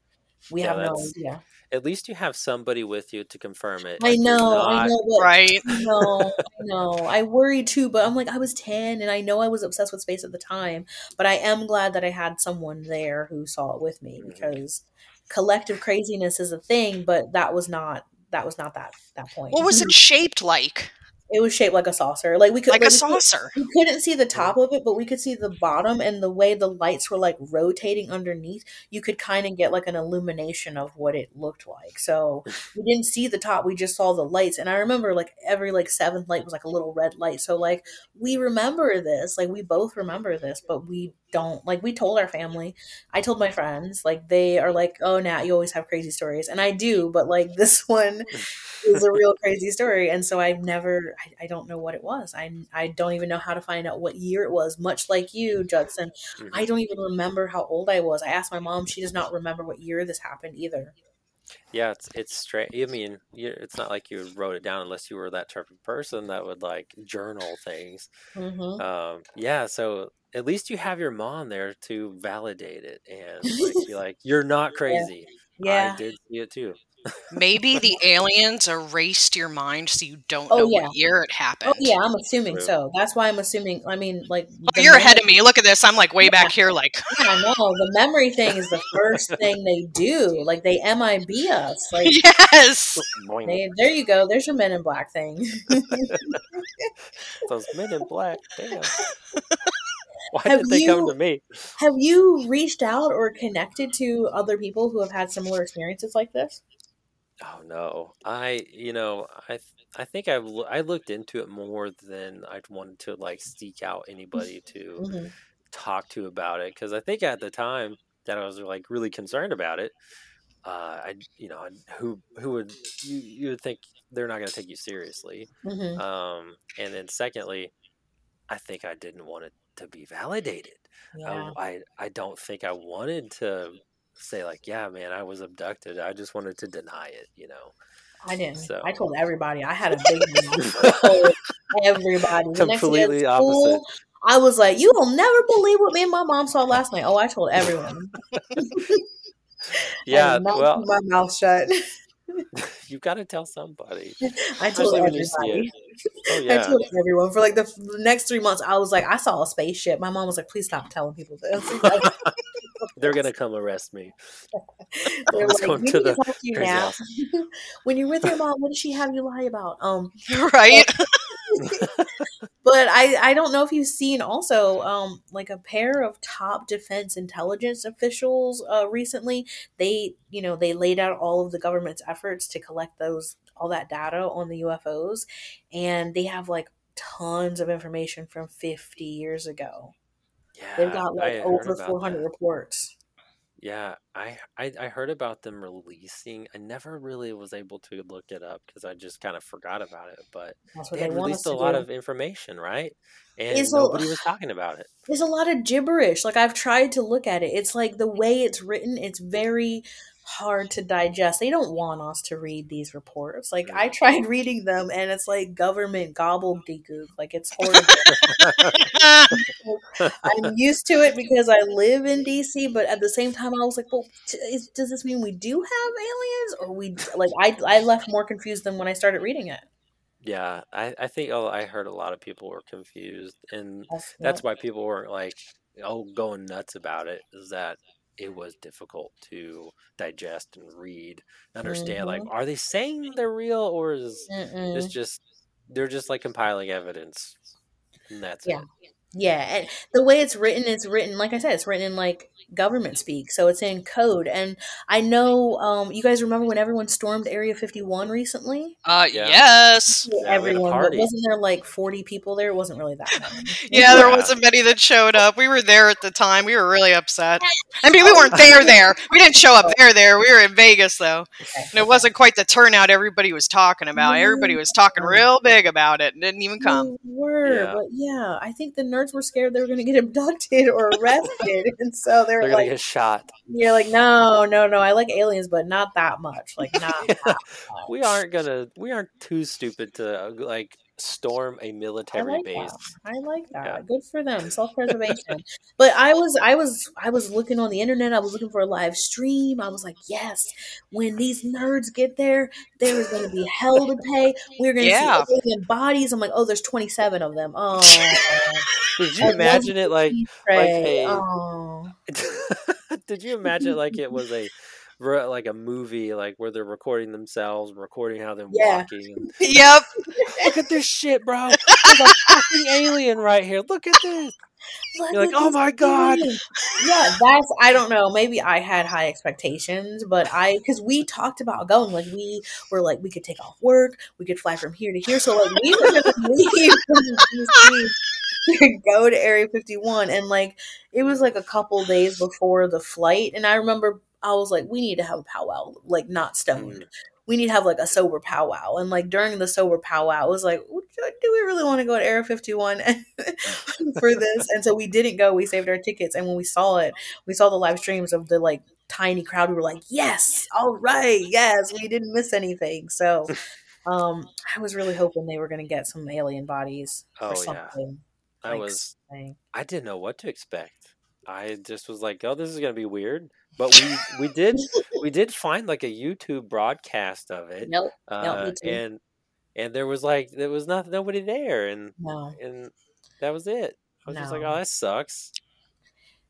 we Yeah, have no idea. At least you have somebody with you to confirm it. I Like, you're know, I know, but Right. No, know, I know. I worry too, but I'm like, I was 10 and I know I was obsessed with space at the time, but I am glad that I had someone there who saw it with me Mhm. because collective craziness is a thing, but that was not, that was not that, that point. What was it shaped like? It was shaped like a saucer. Like we could Like a we could- saucer. we couldn't see the top of it, but we could see the bottom and the way the lights were like rotating underneath. You could kind of get like an illumination of what it looked like. So we didn't see the top; we just saw the lights. And I remember like every like seventh light was like a little red light. So like we remember this, like we both remember this, but we don't like we told our family. I told my friends, like they are like, "Oh, Nat, you always have crazy stories," and I do, but like this one is a real crazy story and so i've never I, I don't know what it was I, I don't even know how to find out what year it was much like you judson Mhm. i don't even remember how old i was i asked my mom she does not remember what year this happened either Yeah, it's it's strange. I mean, it's not like you wrote it down unless you were that type of person that would like journal things. hmm Um, yeah, so at least you have your mom there to validate it and like be like, "You're not crazy. yeah I did see it too." Maybe the aliens erased your mind so you don't Oh, know yeah. what year it oh, happened. oh yeah i'm assuming True. so that's why i'm assuming i mean like Oh, you're ahead of me. Look at this. I'm like way back here. Like, yeah, know. the memory thing is the first thing they do like they mib us like yes. They, there you go there's your men in black thing Those men in black. Damn. Why Have did they come to me? Have you reached out or connected to other people who have had similar experiences like this? Oh no, I you know I th- I think I've loo- I looked into it more than I wanted to like seek out anybody to Mm-hmm. talk to about it because I think at the time that I was like really concerned about it, uh, I you know who who would you you would think they're not going to take you seriously, Mm-hmm. um, and then secondly, I think I didn't want it to be validated. Yeah. I, I I don't think I wanted to say like yeah man I was abducted. I just wanted to deny it, you know. I didn't. so- I told everybody. I had a big. Everybody. The next day at Completely opposite. I was like, "You will never believe what me and my mom saw last night." Oh, I told everyone. Yeah, well, my mouth shut. you got to tell somebody. I told Especially when you see everybody. Oh I told everyone for like the next three months. I was like, I saw a spaceship. My mom was like, "Please stop telling people this." They're gonna come arrest me. They're like, going to the to you now." when you're with your mom, what does she have you lie about? Um, right. but but I I don't know if you've seen also um like a pair of top defense intelligence officials uh recently they you know they laid out all of the government's efforts to collect those all that data on the UFOs and they have like tons of information from 50 years ago. Yeah, They've got like over 400 that. reports. Yeah, I, I I heard about them releasing. I never really was able to look it up because I just kind of forgot about it. But they they had released a lot do. of information, right? It's And a nobody was talking about it. there's a lot of gibberish. Like I've tried to look at it. It's like the way it's written, it's very hard to digest. They don't want us to read these reports. Like I tried reading them and it's like government gobbledygook. Like it's horrible. I'm used to it because I live in DC, but at the same time I was like, well, t- is, does this mean we do have aliens or we like I I left more confused than when I started reading it. Yeah, I, I think oh, I heard a lot of people were confused, and That's, that's why people weren't like oh going nuts about it. Is that it was difficult to digest and read, understand. Like, Mhm. are they saying they're real, or is this Mm-mm. just they're just like compiling evidence, and that's Yeah. it. Yeah, and the way it's written, it's written like I said, it's written in like government speak, so it's in code. And I know, um, you guys remember when everyone stormed Area Fifty One recently? Uh, Yeah. yes. Yeah, we had a everyone, but wasn't there like forty people there? It wasn't really that many. Yeah, there wasn't many that showed up. We were there at the time. We were really upset. I mean, we weren't there there. We didn't show up there there. We were in Vegas though. And it wasn't quite the turnout everybody was talking about. Everybody was talking real big about it and didn't even come. They were, Yeah. but yeah, I think the nerds were scared they were going to get abducted or arrested, and so they They're were gonna like, get shot. "You're like, no, no, no, I like aliens, but not that much, like not that much." We aren't gonna. We aren't too stupid to uh, like storm a military like base. that. I like that. Yeah. Good for them. Self preservation. but I was I was I was looking on the internet, I was looking for a live stream. I was like, yes, when these nerds get there, there is gonna be hell to pay. We're gonna Yeah. see bodies. I'm like, oh, there's twenty seven of them. Oh Did you I imagine it like? Trey. a- oh Did you imagine like it was a re- like a movie like where they're recording themselves, recording how they're Yeah. walking? Yep. Look at this shit, bro! There's a fucking alien right here. Look at this. Look You're like, oh my god. alien." Yeah, that's I don't know. Maybe I had high expectations, but I because we talked about going like we were like we could take off work, we could fly from here to here. So like we were gonna leave from DC to go to Area 51, and like it was like a couple days before the flight, and I remember I was like, we need to have a powwow, like not stoned. Mm. We need to have like a sober powwow, and like during the sober powwow, it was like, do we really want to go to Area 51 for this? And so we didn't go. We saved our tickets, and when we saw it, we saw the live streams of the like tiny crowd. We were like, yes, all right, yes, we didn't miss anything. So, um, I was really hoping they were going to get some alien bodies Oh, or yeah. something. I like, was. something. I didn't know what to expect. I just was like, "Oh, this is gonna be weird." But we we did we did find like a YouTube broadcast of it, Nope, uh, too. and and there was like there was not nobody there, and no, and that was it. I was just like, "Oh, that sucks."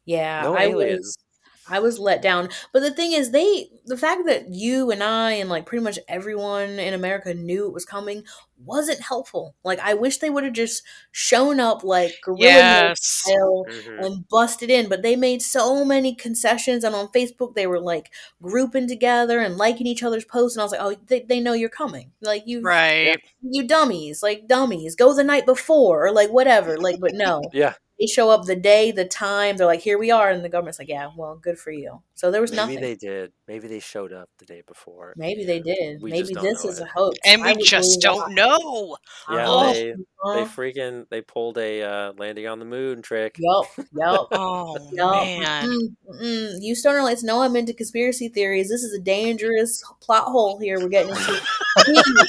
yeah, No I aliens. was. I was let down. But the thing is, they the fact that you and I and like pretty much everyone in America knew it was coming wasn't helpful. Like I wish they would have just shown up like guerrilla Yes. style Mhm. and busted in. But they made so many concessions, and on Facebook they were like grouping together and liking each other's posts, and I was like, oh, they, they know you're coming. Like you, Right. you dummies, like dummies, go the night before or like whatever. Like, but no, Yeah, they show up the day, the time. They're like, here we are, and the government's like, yeah, well, good for you. So there was maybe nothing. they did. Maybe they showed up the day before. Maybe they did. We Maybe just don't this know is it. a hoax. And we just believe don't that. know. Yeah, Uh-huh. they they Uh-huh. freaking they pulled a uh, landing on the moon trick. Yep, yep. Oh No, man. mm-mm. you stoner lights know I'm into conspiracy theories. This is a dangerous plot hole here we're getting into.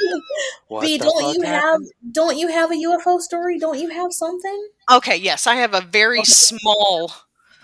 B, don't you have don't you have a UFO story? Don't you have something? Okay, yes, I have a very Okay. small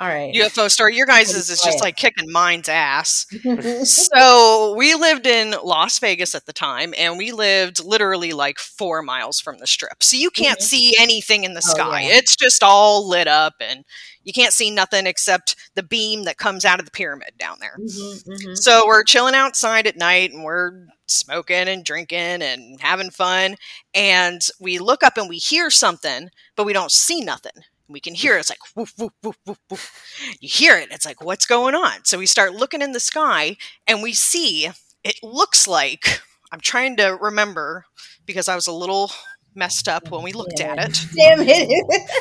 All right. UFO story. Your guys' is just like kicking mine's ass. So we lived in Las Vegas at the time, and we lived literally like four miles from the strip. So you can't Mhm. see anything in the Oh, sky. yeah. It's just all lit up, and you can't see nothing except the beam that comes out of the pyramid down there. Mhm, mhm. So we're chilling outside at night and we're smoking and drinking and having fun. And we look up and we hear something, but we don't see nothing. We can hear it. It's like woof, woof, woof, woof, woof. You hear it. It's like, what's going on? So we start looking in the sky and we see it looks like I'm trying to remember because I was a little messed up when we looked at it Damn it.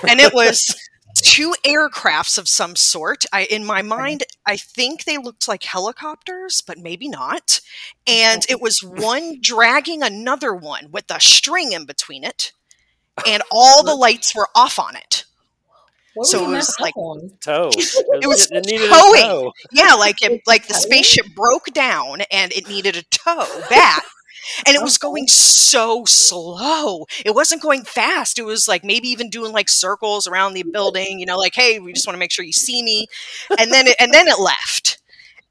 and it was two aircrafts of some sort. I in my mind, I think they looked like helicopters, but maybe not. And it was one dragging another one with a string in between it, and all the lights were off on it. What So was it it was like- on? Tow. It was it needed towing. a tow. Yeah, like it, like the spaceship broke down and it needed a tow back. And it was going so slow. It wasn't going fast. It was like maybe even doing like circles around the building, you know, like, hey, we just want to make sure you see me. And then it, and then it left.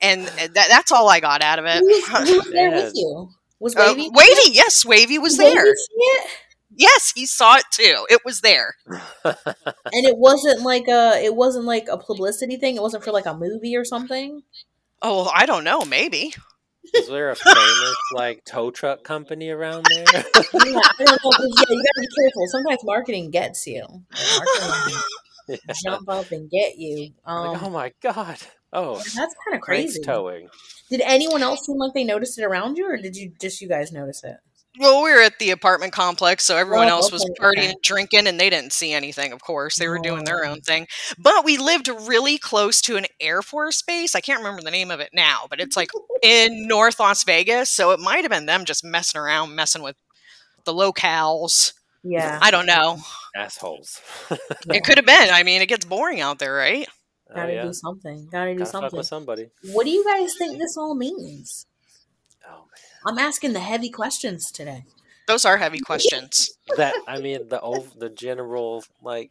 And that, that's all I got out of it. Who was, who was there with you? Was Uh, Wavy? Wavy, yes, Wavy was Did Wavy there. see it? Yes, he saw it too. It was there. And it wasn't like a it wasn't like a publicity thing. It wasn't for like a movie or something. Oh, I don't know, maybe. Is there a famous like tow truck company around there? Yeah, I don't know. Yeah, you gotta be careful. Sometimes marketing gets you. Marketing Yeah. jump up and get you. Um, Like, oh my god. Oh, that's kind of crazy. towing. Did anyone else seem like they noticed it around you, or did you just you guys notice it? Well, we were at the apartment complex, so everyone Oh, else was okay, partying okay. and drinking, and they didn't see anything, of course. They were doing their Oh. own thing. But we lived really close to an Air Force base. I can't remember the name of it now, but it's like in North Las Vegas. So it might have been them just messing around, messing with the locales. Yeah, I don't know. Assholes. It could have been. I mean, it gets boring out there, right? Oh, gotta yeah. do something. Gotta do Gotta fuck something. with somebody. What do you guys think this all means? Oh man. I'm asking the heavy questions today. Those are heavy questions. That I mean the ov- the general like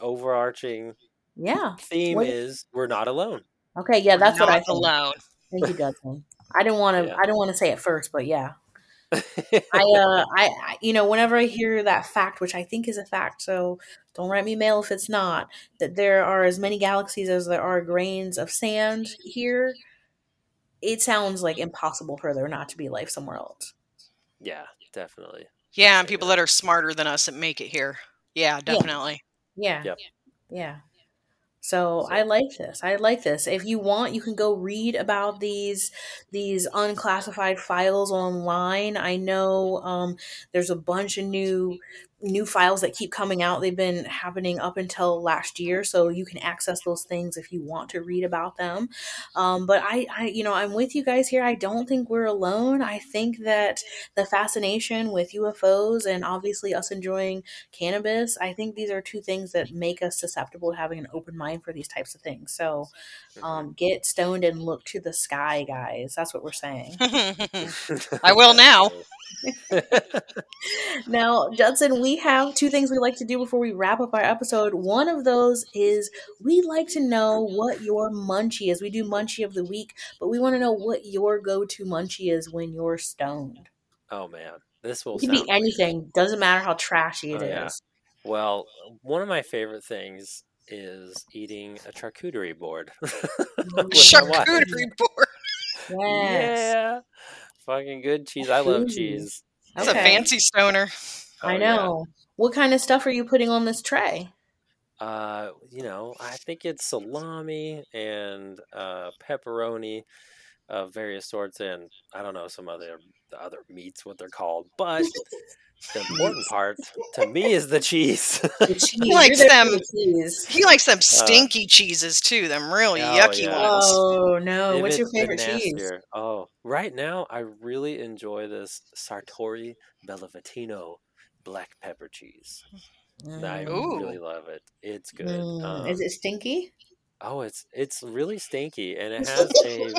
overarching Yeah. theme What- is we're not alone. Okay. Yeah, that's what I Not think. alone. Thank you, Judson. I didn't want to. Yeah. I didn't want to say it first, but yeah. I, uh, I, I, you know, whenever I hear that fact, which I think is a fact, so don't write me mail if it's not, that there are as many galaxies as there are grains of sand here, it sounds like impossible for there not to be life somewhere else. yeah, definitely. Yeah, and people that are smarter than us that make it here. Yeah, Yeah. definitely. Yeah. Yep. Yeah. So So- I like this. I like this. If you want, you can go read about these these unclassified files online. I know um, there's a bunch of new new files that keep coming out. They've been happening up until last year, so you can access those things if you want to read about them. Um, but I, I, you know, I'm with you guys here. I don't think we're alone. I think that the fascination with UFOs and obviously us enjoying cannabis, I think these are two things that make us susceptible to having an open mind for these types of things. So, um, get stoned and look to the sky, guys. That's what we're saying. I will now. Now, Judson, we have two things we like to do before we wrap up our episode. One of those is we like to know what your munchie is. We do munchie of the week, but we want to know what your go to munchie is when you're stoned. oh man, this will It can be sound anything, doesn't matter how trashy it Oh, is. yeah. well. One of my favorite things is eating a charcuterie board. with. Charcuterie board. Yes. Yeah, fucking good cheese. I love cheese. That's Okay. a fancy stoner. Oh, I yeah. know. What kind of stuff are you putting on this tray? Uh, you know, I think it's salami and uh, pepperoni of various sorts, and I don't know some other other meats what they're called, but the important part to me is the cheese. The cheese. He likes You're there for them. cheese. He likes them stinky cheeses too, them really oh, yucky yeah. ones. Oh no! If What's your favorite cheese? Oh, right now I really enjoy this Sartori BellaVitano black pepper cheese. I Mm. Ooh. really love it. It's good. Mm. Um, Is it stinky? Oh, it's it's really stinky and it has a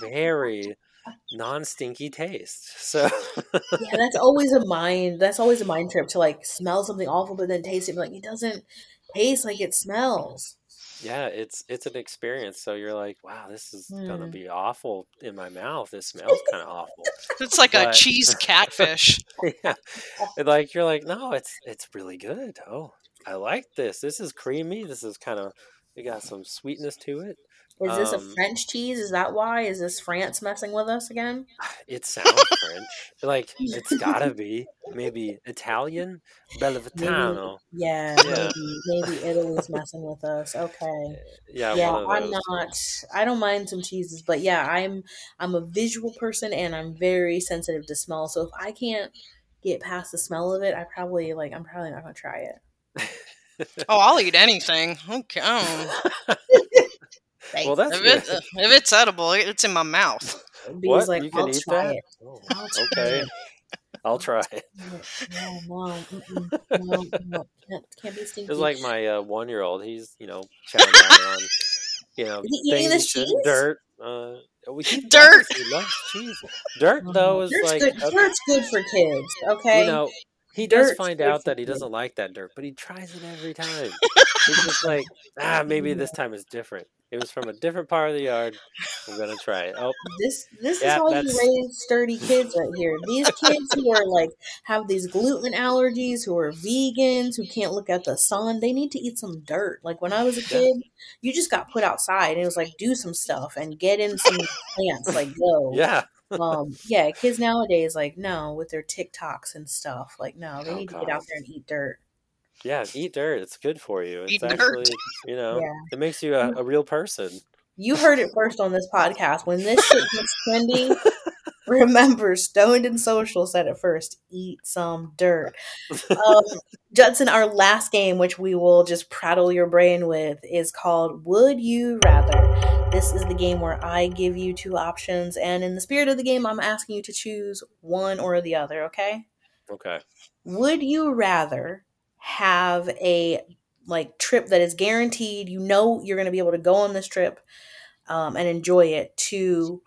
very non-stinky taste. So Yeah, that's always a mind. That's always a mind trip to like smell something awful, but then taste it. Like it doesn't taste like it smells. Yeah, it's it's an experience. So you're like, wow, this is gonna Mm. be awful in my mouth. This smells kind of awful. It's like a cheese catfish. yeah, like you're like, no, it's it's really good. Oh, I like this. This is creamy. This is kind of it got some sweetness to it. Is this a Um, French cheese? Is that why? Is this France messing with us again? It sounds French. Like it's gotta be maybe Italian, Bellavitano. Yeah, Yeah. maybe maybe Italy's messing with us. Okay. Yeah, yeah, one of I'm not. I don't mind some cheeses, but yeah, I'm I'm a visual person and I'm very sensitive to smell. So if I can't get past the smell of it, I probably like I'm probably not gonna try it. Oh, I'll eat anything. Okay. Oh. well, that's If, it, good. if it's edible, it's in my mouth. What? like, you can I'll eat try that? it. Oh, okay. I'll try it. No, no, no, no, can't, can't be stinky. It's like my uh, one year old. He's you know chowing down on you know eating things this cheese? dirt. Uh, we Dirt! loves- He loves cheese. Dirt though is dirt's like good. uh, dirt's good for kids. Okay, you know he does Dirt's find out that he kids. doesn't like that dirt, but he tries it every time. He's just like ah maybe this time is different. It was from a different part of the yard. I'm gonna try it. Oh, this this Yeah, is how you raise sturdy kids right here. These kids who are like have these gluten allergies, who are vegans, who can't look at the sun, they need to eat some dirt. Like when I was a Yeah. kid, you just got put outside and it was like do some stuff and get in some plants. Like go, yeah. um, yeah. Kids nowadays, like no, with their TikToks and stuff, like no, they Oh, need to get out there and eat dirt. Yeah, eat dirt. It's good for you. It's Eat dirt. actually, you know, Yeah. it makes you a, a real person. You heard it first on this podcast. When this shit gets trendy, remember Stoned and Social said it first. Eat some dirt. Um, Judson, our last game, which we will just prattle your brain with, is called Would You Rather. This is the game where I give you two options, and in the spirit of the game, I'm asking you to choose one or the other, okay? Okay. Would you rather have a like trip that is guaranteed, you know you're going to be able to go on this trip um, and enjoy it to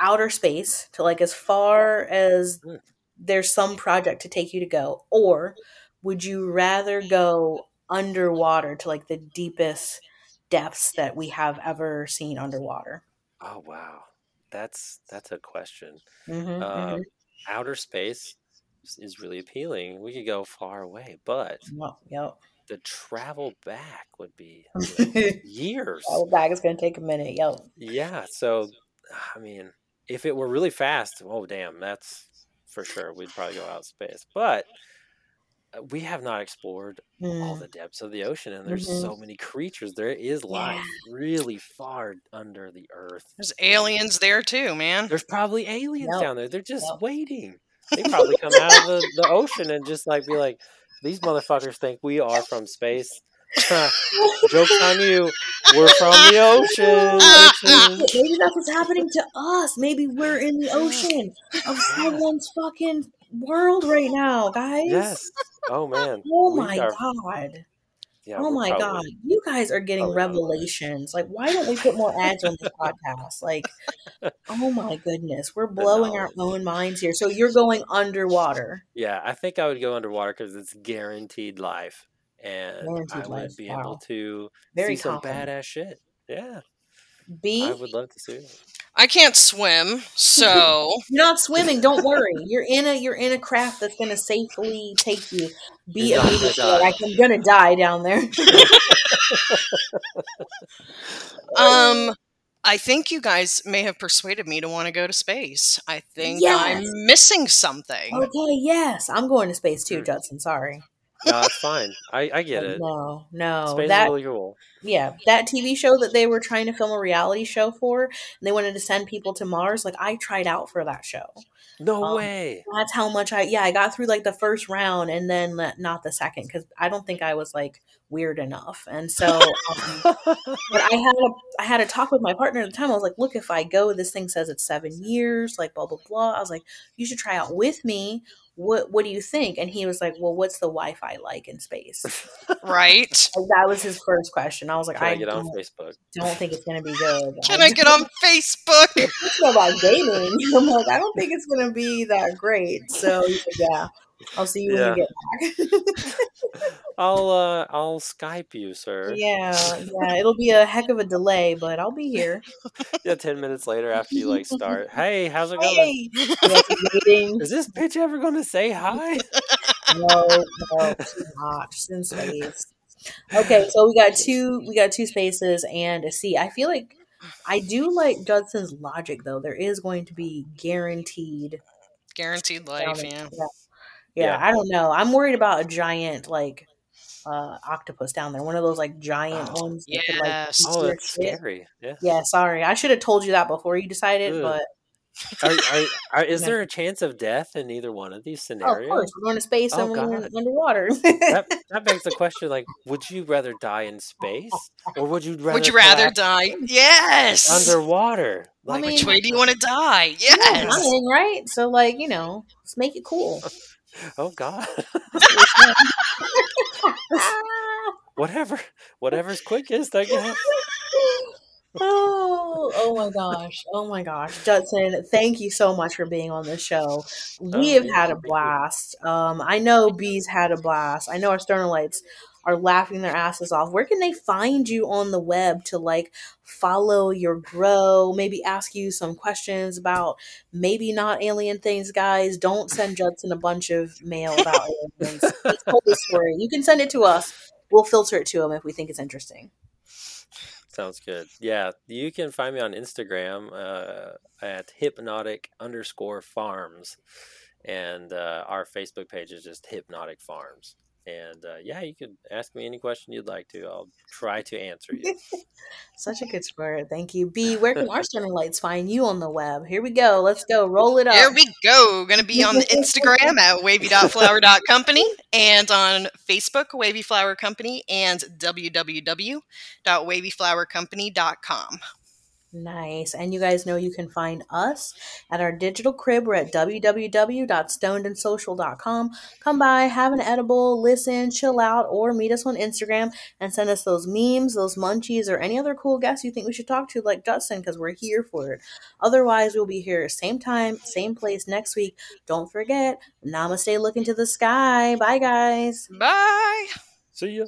outer space, to like as far as Mm. there's some project to take you to go, or would you rather go underwater to like the deepest depths that we have ever seen underwater? Oh wow, that's that's a question. Mm-hmm, Uh, Outer space is- is really appealing. We could go far away, but Yep. the travel back would be like, years. Travel back is going to take a minute. Yep. Yeah. So, I mean, if it were really fast, oh damn, that's for sure. We'd probably go out space, but. uh, We have not explored all Mm. the depths of the ocean, and there's Mhm. so many creatures. There is life really far under the earth. There's aliens there too, man. There's probably aliens Yep. down there. They're just Yep. waiting. They probably come out of the, the ocean and just like be like, these motherfuckers think we are from space. Joke's on you. We're from the ocean. bitches." Maybe that's what's happening to us. Maybe we're in the ocean of someone's fucking world right now, guys. Yes. Oh man. Oh We my are- god. Yeah, oh my god. You guys are getting probably revelations. Like, why don't we put more ads on this podcast? Like, oh my goodness. We're blowing our own minds here. So you're going underwater. Yeah, I think I would go underwater because it's guaranteed life, and Guaranteed I would life, be wow. able to Very see some badass shit. Yeah, B, I would love to see it. I can't swim, so you're not swimming. Don't worry. You're in a you're in a craft that's going to safely take you. Be You're not gonna immediately die. like I'm going to die down there. um I think you guys may have persuaded me to want to go to space. I think Yes. I'm missing something. Okay, yes, I'm going to space too, Mm. Judson. Sorry. No, it's fine. I, I get But it. No, no, Space that is really cool. Yeah, that TV show that they were trying to film a reality show for, and they wanted to send people to Mars. Like I tried out for that show. No Um, way. That's how much I yeah I got through like the first round and then not the second because I don't think I was like weird enough. And so, um, but I had a I had a talk with my partner at the time. I was like, look, if I go, this thing says it's seven years, like blah blah blah. I was like, you should try out with me. What what do you think? And he was like, well, what's the Wi-Fi like in space? Right? That was his first question. I was like, Can I, I, get on don't, Facebook? don't think it's gonna be good. Can I get on Facebook? don't know about gaming. I'm like, I don't think it's gonna be that great. So yeah, I'll see you Yeah. when you get back. I'll uh I'll Skype you, sir. yeah, yeah. It'll be a heck of a delay, but I'll be here. Yeah, ten minutes later after you like start. Hey, how's it going? Hey, yeah, waiting. Is this bitch ever gonna say hi? No, no, she's not. She's in space. Okay, so we got two. We got two spaces and a C. I feel like I do like Judson's logic though. There is going to be guaranteed Guaranteed life, drowning. yeah. yeah. Yeah, Yeah. I don't know. I'm worried about a giant like uh octopus down there. One of those like giant Oh, ones. that could, like, Oh, that's shit. scary. Yeah. Yeah, sorry. I should have told you that before you decided, Ugh. but Are, are, are, is there a chance of death in either one of these oh, of scenarios? course we're going to space Oh, and underwater. that that begs the question: like, would you rather die in space, or would you rather Would you rather die? Yes. underwater? I mean- Which way do you want to die? Yes. dying, right? So like, you know, let's make it cool. oh god, whatever, whatever's quickest, I guess. Oh, oh my gosh. Oh my gosh. Judson, thank you so much for being on this show. We Oh, have yeah, had a blast. Um, I know Bees had a blast. I know our Stoner Lights are laughing their asses off. Where can they find you on the web to like follow your grow, maybe ask you some questions about maybe not alien things, guys? Don't send Judson a bunch of mail about alien things. The story. You can send it to us. We'll filter it to him if we think it's interesting. Sounds good. Yeah, you can find me on Instagram uh, at hypnotic underscore farms, and uh, our Facebook page is just hypnotic farms. And uh, yeah, you could ask me any question you'd like to. I'll try to answer you. Such a good spirit. Thank you. B, where can our Stoner Lights find you on the web? Here we go. Let's go. Roll it up. There we go. Going to be on the Instagram at wavy.flower.company and on Facebook, Wavy Flower Company, and www.wavyflowercompany.com. Nice. And you guys know you can find us at our digital crib. We're at www.stonedandsocial.com. Come by, have an edible, listen, chill out, or meet us on Instagram and send us those memes, those munchies, or any other cool guests you think we should talk to, like Judson, because we're here for it. Otherwise, we'll be here same time, same place next week. Don't forget, namaste, look into the sky. Bye, guys. Bye. See ya.